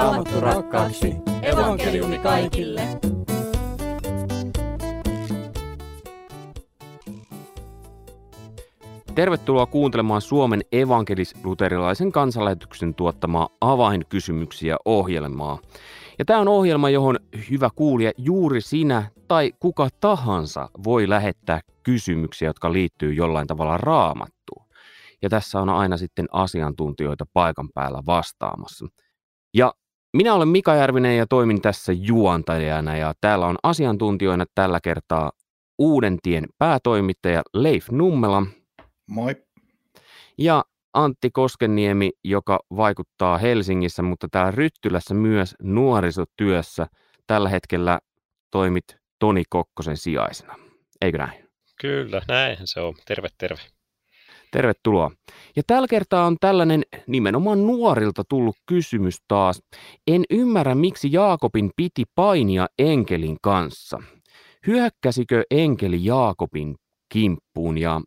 raamattu rakkaaksi. Evankeliumi kaikille. Tervetuloa kuuntelemaan Suomen evankelis-luterilaisen kansanlähetyksen tuottamaa avainkysymyksiä ohjelmaa. Ja tämä on ohjelma, johon hyvä kuulija juuri sinä tai kuka tahansa voi lähettää kysymyksiä, jotka liittyy jollain tavalla raamattuun. Ja tässä on aina sitten asiantuntijoita paikan päällä vastaamassa. Ja minä olen Mika Järvinen ja toimin tässä juontajana ja täällä on asiantuntijoina tällä kertaa Uuden tien päätoimittaja Leif Nummela. Moi. Ja Antti Koskeniemi, joka vaikuttaa Helsingissä, mutta täällä Ryttylässä myös nuorisotyössä. Tällä hetkellä toimit Toni Kokkosen sijaisena. Eikö näin? Kyllä, näin se on. Terve, terve. Tervetuloa. Ja tällä kertaa on tällainen nimenomaan nuorilta tullut kysymys taas. En ymmärrä, miksi Jaakobin piti painia enkelin kanssa. Hyökkäsikö enkeli Jaakobin kimppuun ja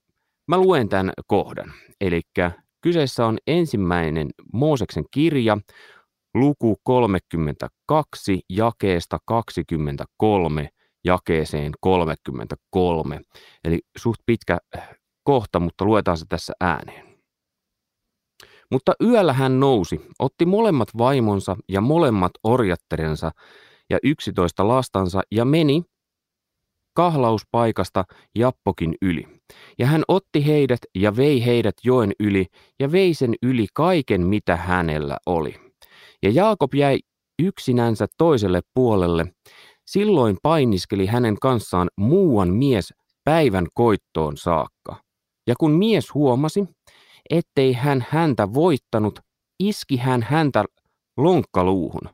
mä luen tämän kohdan. Eli kyseessä on ensimmäinen Mooseksen kirja, luku 32, jakeesta 23 jakeeseen 33. Eli suht pitkä kohta, mutta luetaan se tässä ääneen. Mutta yöllä hän nousi, otti molemmat vaimonsa ja molemmat orjatterensa ja yksitoista lastansa ja meni kahlauspaikasta Jappokin yli. Ja hän otti heidät ja vei heidät joen yli ja vei sen yli kaiken, mitä hänellä oli. Ja Jaakob jäi yksinänsä toiselle puolelle. Silloin painiskeli hänen kanssaan muuan mies päivän koittoon saakka. Ja kun mies huomasi, ettei hän häntä voittanut, iski hän häntä lonkkaluuhun,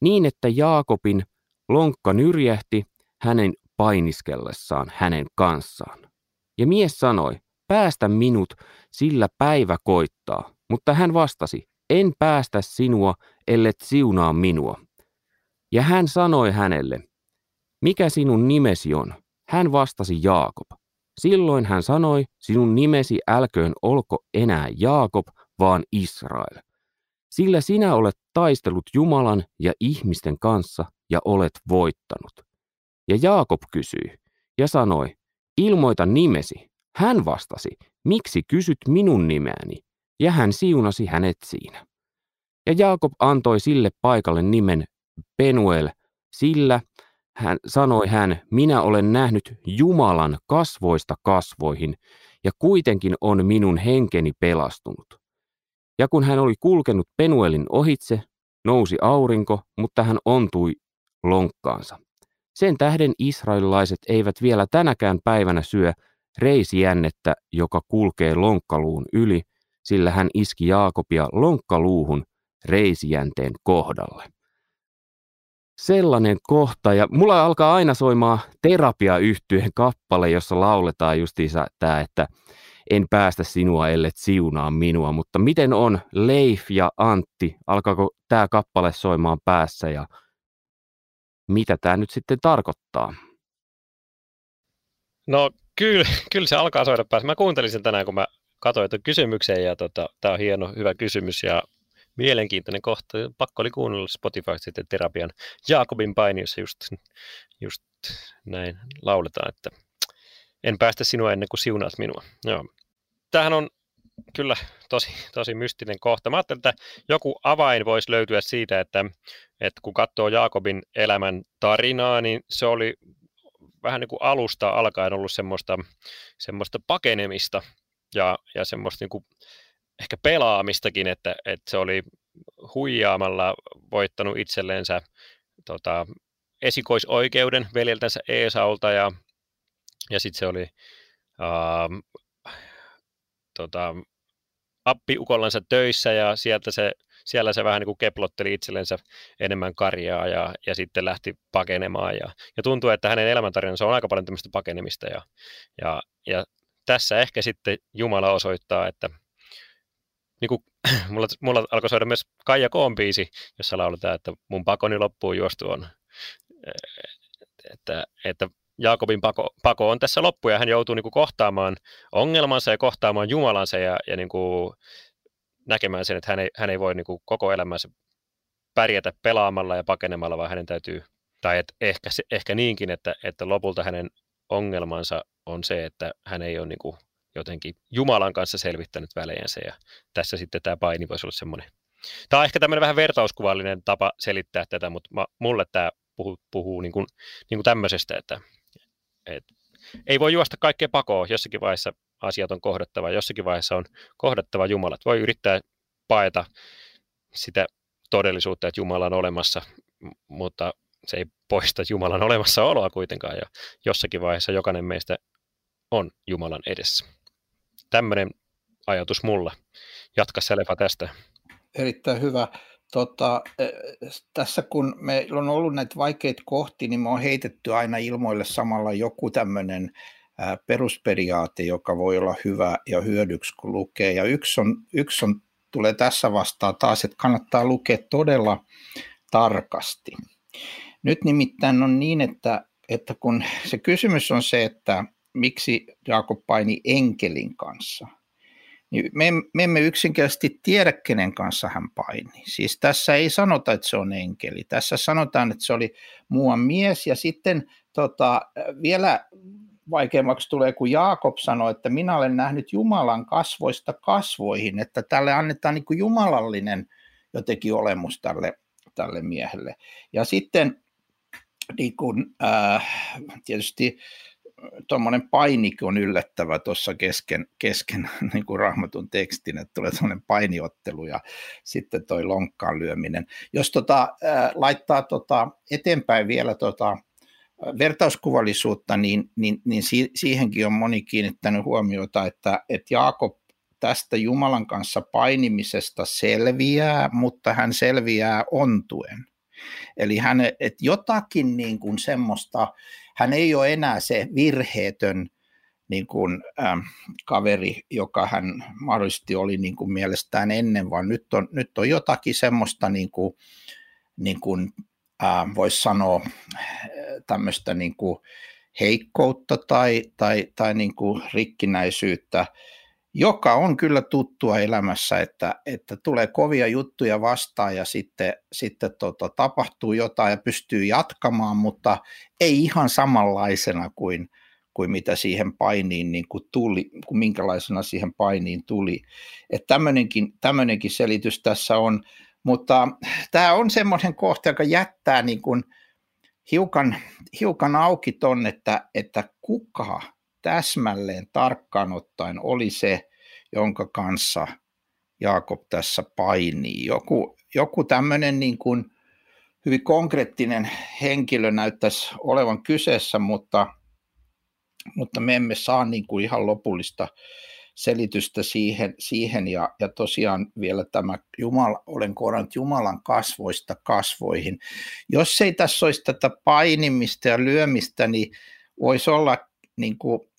niin että Jaakobin lonkka nyrjähti hänen painiskellessaan hänen kanssaan. Ja mies sanoi, päästä minut, sillä päivä koittaa. Mutta hän vastasi, en päästä sinua, ellet siunaa minua. Ja hän sanoi hänelle, mikä sinun nimesi on? Hän vastasi Jaakob. Silloin hän sanoi, sinun nimesi älköön olko enää Jaakob, vaan Israel. Sillä sinä olet taistellut Jumalan ja ihmisten kanssa ja olet voittanut. Ja Jaakob kysyi ja sanoi, ilmoita nimesi. Hän vastasi, miksi kysyt minun nimeäni? Ja hän siunasi hänet siinä. Ja Jaakob antoi sille paikalle nimen Penuel, sillä hän sanoi hän, minä olen nähnyt Jumalan kasvoista kasvoihin, ja kuitenkin on minun henkeni pelastunut. Ja kun hän oli kulkenut Penuelin ohitse, nousi aurinko, mutta hän ontui lonkkaansa. Sen tähden israelilaiset eivät vielä tänäkään päivänä syö reisijännettä, joka kulkee lonkkaluun yli, sillä hän iski Jaakobia lonkkaluuhun reisijänteen kohdalle sellainen kohta, ja mulla alkaa aina soimaan terapia-yhtyeen kappale, jossa lauletaan justiinsa tämä, että en päästä sinua, ellet siunaa minua, mutta miten on Leif ja Antti, alkaako tämä kappale soimaan päässä ja mitä tämä nyt sitten tarkoittaa? No kyllä, kyllä se alkaa soida päässä. Mä kuuntelin sen tänään, kun mä katsoin tuon kysymyksen ja tota, tämä on hieno, hyvä kysymys ja mielenkiintoinen kohta. Pakko oli kuunnella Spotify sitten terapian Jaakobin paini, jossa just, just näin lauletaan, että en päästä sinua ennen kuin siunaat minua. Joo. Tämähän on kyllä tosi, tosi mystinen kohta. Mä ajattelin, että joku avain voisi löytyä siitä, että, että kun katsoo Jaakobin elämän tarinaa, niin se oli vähän niin kuin alusta alkaen ollut semmoista, semmoista pakenemista ja, ja semmoista niin kuin ehkä pelaamistakin, että, että se oli huijaamalla voittanut itselleensä tota, esikoisoikeuden veljeltänsä Eesaulta ja, ja sitten se oli uh, tota, appiukollansa töissä ja sieltä se, siellä se vähän niin kuin keplotteli itsellensä enemmän karjaa ja, ja sitten lähti pakenemaan. Ja, ja tuntuu, että hänen elämäntarinansa on aika paljon tämmöistä pakenemista. Ja, ja, ja tässä ehkä sitten Jumala osoittaa, että niin kuin, mulla, mulla alkoi soida myös Kaija Koon biisi, jossa lauletaan, että mun pakoni loppuu juostu on. Että, että Jaakobin pako, pako on tässä loppu ja hän joutuu niin kuin kohtaamaan ongelmansa ja kohtaamaan Jumalansa ja, ja niin kuin näkemään sen, että hän ei, hän ei voi niin kuin koko elämänsä pärjätä pelaamalla ja pakenemalla, vaan hänen täytyy, tai et ehkä, ehkä niinkin, että, että lopulta hänen ongelmansa on se, että hän ei ole niin kuin jotenkin Jumalan kanssa selvittänyt välejänsä ja tässä sitten tämä paini voisi olla semmoinen. Tämä on ehkä tämmöinen vähän vertauskuvallinen tapa selittää tätä, mutta mä, mulle tämä puhuu, puhuu niin kuin, niin kuin tämmöisestä, että, että ei voi juosta kaikkea pakoon, jossakin vaiheessa asiat on kohdattava, jossakin vaiheessa on kohdattava Jumalat. Voi yrittää paeta sitä todellisuutta, että Jumala on olemassa, mutta se ei poista Jumalan olemassaoloa kuitenkaan, ja jossakin vaiheessa jokainen meistä on Jumalan edessä. Tämmöinen ajatus mulla. Jatka Selefa tästä. Erittäin hyvä. Tota, e, tässä kun meillä on ollut näitä vaikeita kohtia, niin me on heitetty aina ilmoille samalla joku tämmöinen perusperiaate, joka voi olla hyvä ja hyödyksi, kun lukee. Ja yksi, on, yksi on, tulee tässä vastaan taas, että kannattaa lukea todella tarkasti. Nyt nimittäin on niin, että, että kun se kysymys on se, että miksi Jaakob paini enkelin kanssa, niin me, me emme yksinkertaisesti tiedä, kenen kanssa hän paini. Siis tässä ei sanota, että se on enkeli. Tässä sanotaan, että se oli muuan mies. Ja sitten tota, vielä vaikeammaksi tulee, kun Jaakob sanoi, että minä olen nähnyt Jumalan kasvoista kasvoihin, että tälle annetaan niin kuin jumalallinen jotenkin olemus tälle, tälle miehelle. Ja sitten niin kuin, äh, tietysti tuommoinen painikin on yllättävä tuossa kesken, kesken niin kuin rahmatun tekstin, että tulee tuommoinen painiottelu ja sitten toi lonkkaan lyöminen. Jos tota, laittaa tota eteenpäin vielä tota, vertauskuvallisuutta, niin, niin, niin siihenkin on moni kiinnittänyt huomiota, että, että Jaakob tästä Jumalan kanssa painimisesta selviää, mutta hän selviää ontuen. Eli hän, että jotakin niin kuin semmoista, hän ei ole enää se virheetön niin kuin, ähm, kaveri, joka hän mahdollisesti oli niin kuin mielestään ennen, vaan nyt on, nyt on jotakin semmoista, niin kuin, niin kuin, äh, voisi sanoa, tämmöistä niin kuin heikkoutta tai, tai, tai niin kuin rikkinäisyyttä, joka on kyllä tuttua elämässä, että, että tulee kovia juttuja vastaan ja sitten, sitten tota, tapahtuu jotain ja pystyy jatkamaan, mutta ei ihan samanlaisena kuin, kuin mitä siihen painiin niin kuin tuli, kuin minkälaisena siihen painiin tuli. Että tämmöinenkin, tämmöinenkin selitys tässä on, mutta tämä on semmoinen kohta, joka jättää niin kuin hiukan, hiukan auki ton, että, että kuka täsmälleen tarkkaan ottaen oli se, jonka kanssa Jaakob tässä painii. Joku, joku tämmöinen niin kuin hyvin konkreettinen henkilö näyttäisi olevan kyseessä, mutta, mutta me emme saa niin kuin ihan lopullista selitystä siihen, siihen ja, ja tosiaan vielä tämä Jumala, olen kohdannut Jumalan kasvoista kasvoihin. Jos ei tässä olisi tätä painimista ja lyömistä, niin voisi olla niin kuin,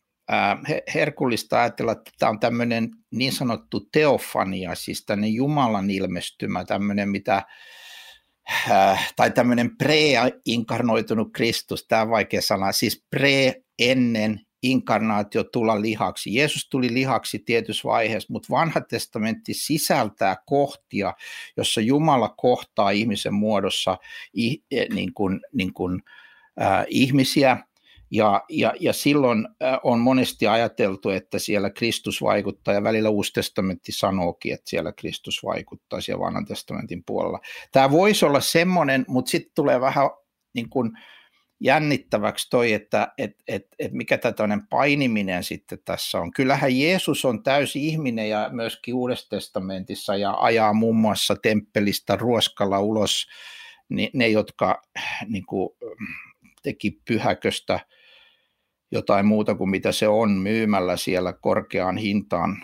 herkullista ajatella, että tämä on tämmöinen niin sanottu teofania, siis tämmöinen Jumalan ilmestymä, tämmöinen mitä tai tämmöinen pre-inkarnoitunut Kristus, tämä on vaikea sana, siis pre ennen inkarnaatio tulla lihaksi. Jeesus tuli lihaksi tietyssä vaiheessa, mutta vanha testamentti sisältää kohtia, jossa Jumala kohtaa ihmisen muodossa e, niin kuin, niin kuin, äh, ihmisiä, ja, ja, ja silloin on monesti ajateltu, että siellä Kristus vaikuttaa, ja välillä Uusi testamentti sanookin, että siellä Kristus vaikuttaa siellä vanhan testamentin puolella. Tämä voisi olla semmoinen, mutta sitten tulee vähän niin kuin, jännittäväksi toi, että et, et, et mikä tämmöinen painiminen sitten tässä on. Kyllähän Jeesus on täysi ihminen ja myöskin Uudessa testamentissa ja ajaa muun muassa temppelistä ruoskalla ulos ne, ne jotka niin kuin, teki pyhäköstä jotain muuta kuin mitä se on myymällä siellä korkeaan hintaan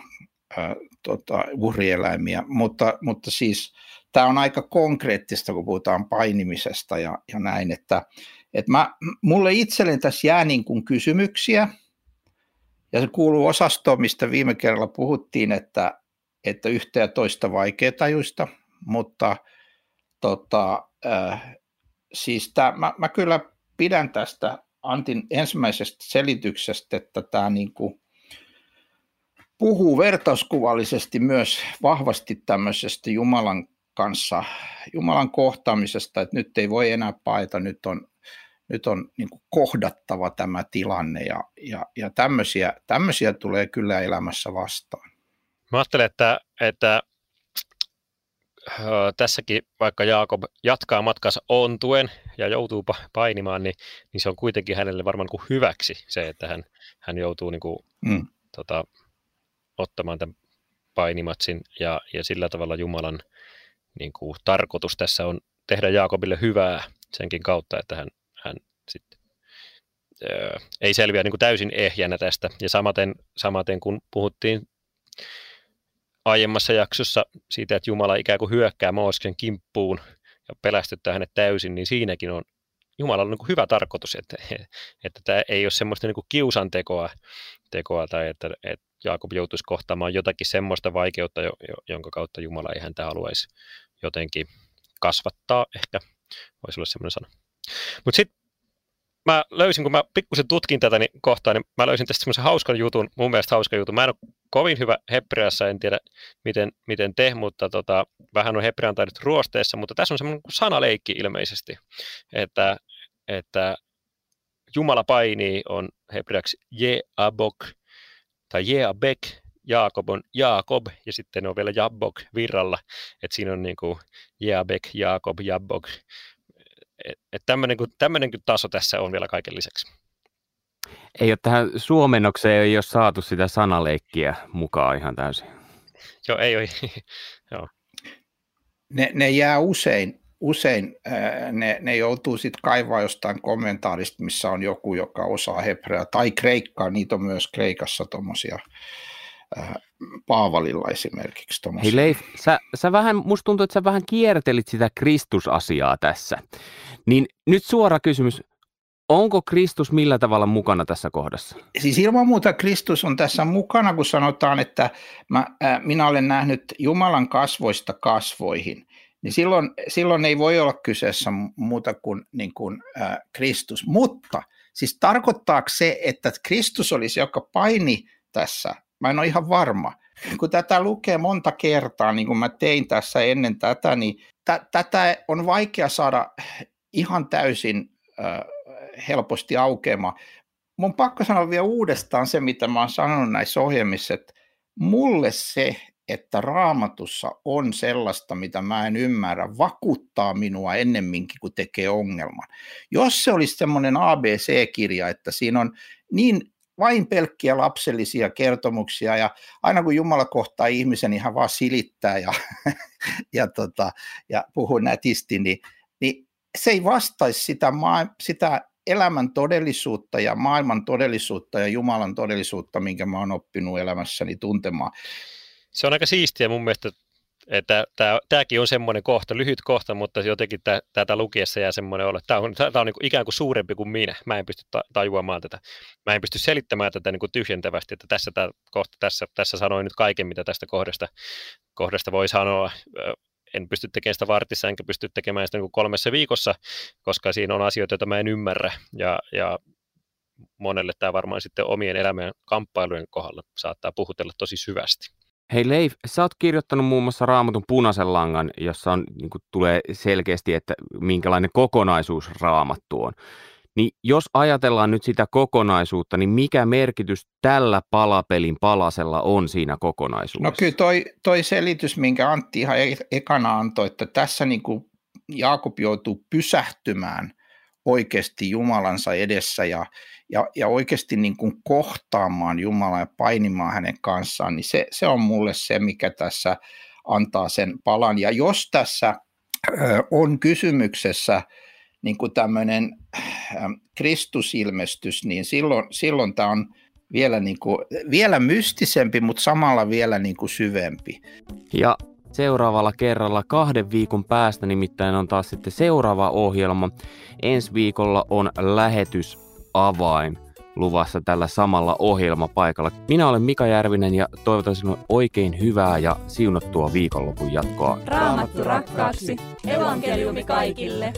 ää, tota, uhrieläimiä. Mutta, mutta siis tämä on aika konkreettista, kun puhutaan painimisesta ja, ja näin, että et mä, mulle itselleni tässä jää niin kuin kysymyksiä, ja se kuuluu osastoon, mistä viime kerralla puhuttiin, että, että yhtä ja toista vaikeatajuista, mutta tota, äh, siis tää, mä, mä kyllä pidän tästä Antin ensimmäisestä selityksestä, että tämä niin kuin puhuu vertauskuvallisesti myös vahvasti tämmöisestä Jumalan kanssa, Jumalan kohtaamisesta, että nyt ei voi enää paeta, nyt on, nyt on niin kohdattava tämä tilanne ja, ja, ja tämmöisiä, tämmöisiä tulee kyllä elämässä vastaan. Mä ajattelen, että, että tässäkin vaikka Jaakob jatkaa matkansa ontuen ja joutuu painimaan, niin, niin se on kuitenkin hänelle varmaan niin kuin hyväksi se, että hän, hän joutuu niin kuin, mm. tota, ottamaan tämän painimatsin ja, ja sillä tavalla Jumalan niin kuin, tarkoitus tässä on tehdä Jaakobille hyvää senkin kautta, että hän, hän sitten ää, ei selviä niin kuin täysin ehjänä tästä. Ja samaten, samaten kun puhuttiin aiemmassa jaksossa siitä, että Jumala ikään kuin hyökkää Mooseksen kimppuun ja pelästyttää hänet täysin, niin siinäkin on Jumalalla on niin hyvä tarkoitus, että, että tämä ei ole semmoista niin kiusantekoa tekoa, tai että, että Jaakob joutuisi kohtaamaan jotakin semmoista vaikeutta, jonka kautta Jumala ei häntä haluaisi jotenkin kasvattaa, ehkä voisi olla semmoinen sana. Mutta sitten mä löysin, kun mä pikkusen tutkin tätä niin kohtaa, niin mä löysin tästä semmoisen hauskan jutun, mun mielestä hauskan jutun. Mä en ole kovin hyvä hebreassa, en tiedä miten, miten te, mutta tota, vähän on hebrean taidot ruosteessa, mutta tässä on semmoinen sanaleikki ilmeisesti, että, että Jumala painii on hebreaksi Jeabok tai Jeabek, Jaakob on Jaakob ja sitten on vielä Jabbok virralla, että siinä on niin kuin Jeabek, Jaakob, Jabbok, että tämmöinen, tämmöinen taso tässä on vielä kaiken lisäksi. Ei ole tähän suomennokseen ei ole saatu sitä sanaleikkiä mukaan ihan täysin. Joo, ei ole. Joo. Ne, ne jää usein, usein ne, ne joutuu sitten kaivaa jostain kommentaarista, missä on joku, joka osaa hebreaa tai kreikkaa, niitä on myös Kreikassa tuommoisia Paavalilla esimerkiksi. Tommosia. Hei Leif, sä, sä vähän, musta tuntuu, että sä vähän kiertelit sitä Kristusasiaa tässä. Niin nyt suora kysymys, onko Kristus millä tavalla mukana tässä kohdassa? Siis ilman muuta Kristus on tässä mukana, kun sanotaan, että mä, äh, minä olen nähnyt Jumalan kasvoista kasvoihin. Niin silloin, silloin ei voi olla kyseessä muuta kuin, niin kuin äh, Kristus. Mutta siis tarkoittaako se, että Kristus olisi, joka paini tässä Mä en ole ihan varma. Kun tätä lukee monta kertaa, niin kuin mä tein tässä ennen tätä, niin t- tätä on vaikea saada ihan täysin äh, helposti aukeamaan. Mun pakko sanoa vielä uudestaan se, mitä mä oon sanonut näissä ohjelmissa, että mulle se, että raamatussa on sellaista, mitä mä en ymmärrä, vakuuttaa minua ennemminkin kuin tekee ongelman. Jos se olisi semmoinen ABC-kirja, että siinä on niin vain pelkkiä lapsellisia kertomuksia ja aina kun Jumala kohtaa ihmisen, niin hän vaan silittää ja, ja, tota, ja puhuu nätisti, niin, niin se ei vastaisi sitä, sitä elämän todellisuutta ja maailman todellisuutta ja Jumalan todellisuutta, minkä mä oon oppinut elämässäni tuntemaan. Se on aika siistiä mun mielestä että tämä, tämäkin on semmoinen kohta, lyhyt kohta, mutta jotenkin tätä lukiessa jää semmoinen olo, että tämä on, tämä on niin kuin ikään kuin suurempi kuin minä. Mä en pysty tajuamaan tätä. Mä en pysty selittämään tätä niin kuin tyhjentävästi, että tässä, tämä kohta, tässä, tässä sanoin nyt kaiken, mitä tästä kohdasta, kohdasta voi sanoa. En pysty tekemään sitä vartissa, enkä pysty tekemään sitä niin kolmessa viikossa, koska siinä on asioita, joita mä en ymmärrä. Ja, ja monelle tämä varmaan sitten omien elämän kamppailujen kohdalla saattaa puhutella tosi syvästi. Hei Leif, sä oot kirjoittanut muun muassa Raamatun punaisen langan, jossa on, niin kuin, tulee selkeästi, että minkälainen kokonaisuus Raamattu on. Niin jos ajatellaan nyt sitä kokonaisuutta, niin mikä merkitys tällä palapelin palasella on siinä kokonaisuudessa? No kyllä toi, toi selitys, minkä Antti ihan e-, ekana antoi, että tässä niin kuin Jaakob joutuu pysähtymään oikeasti Jumalansa edessä ja, ja, ja oikeasti niin kuin kohtaamaan Jumalaa ja painimaan hänen kanssaan, niin se, se on mulle se, mikä tässä antaa sen palan. Ja jos tässä on kysymyksessä niin kuin tämmöinen Kristusilmestys, niin silloin, silloin tämä on vielä, niin kuin, vielä mystisempi, mutta samalla vielä niin kuin syvempi. Ja seuraavalla kerralla kahden viikon päästä nimittäin on taas sitten seuraava ohjelma. Ensi viikolla on lähetys avain luvassa tällä samalla ohjelmapaikalla. Minä olen Mika Järvinen ja toivotan sinulle oikein hyvää ja siunattua viikonlopun jatkoa. Raamattu rakkaaksi, evankeliumi kaikille.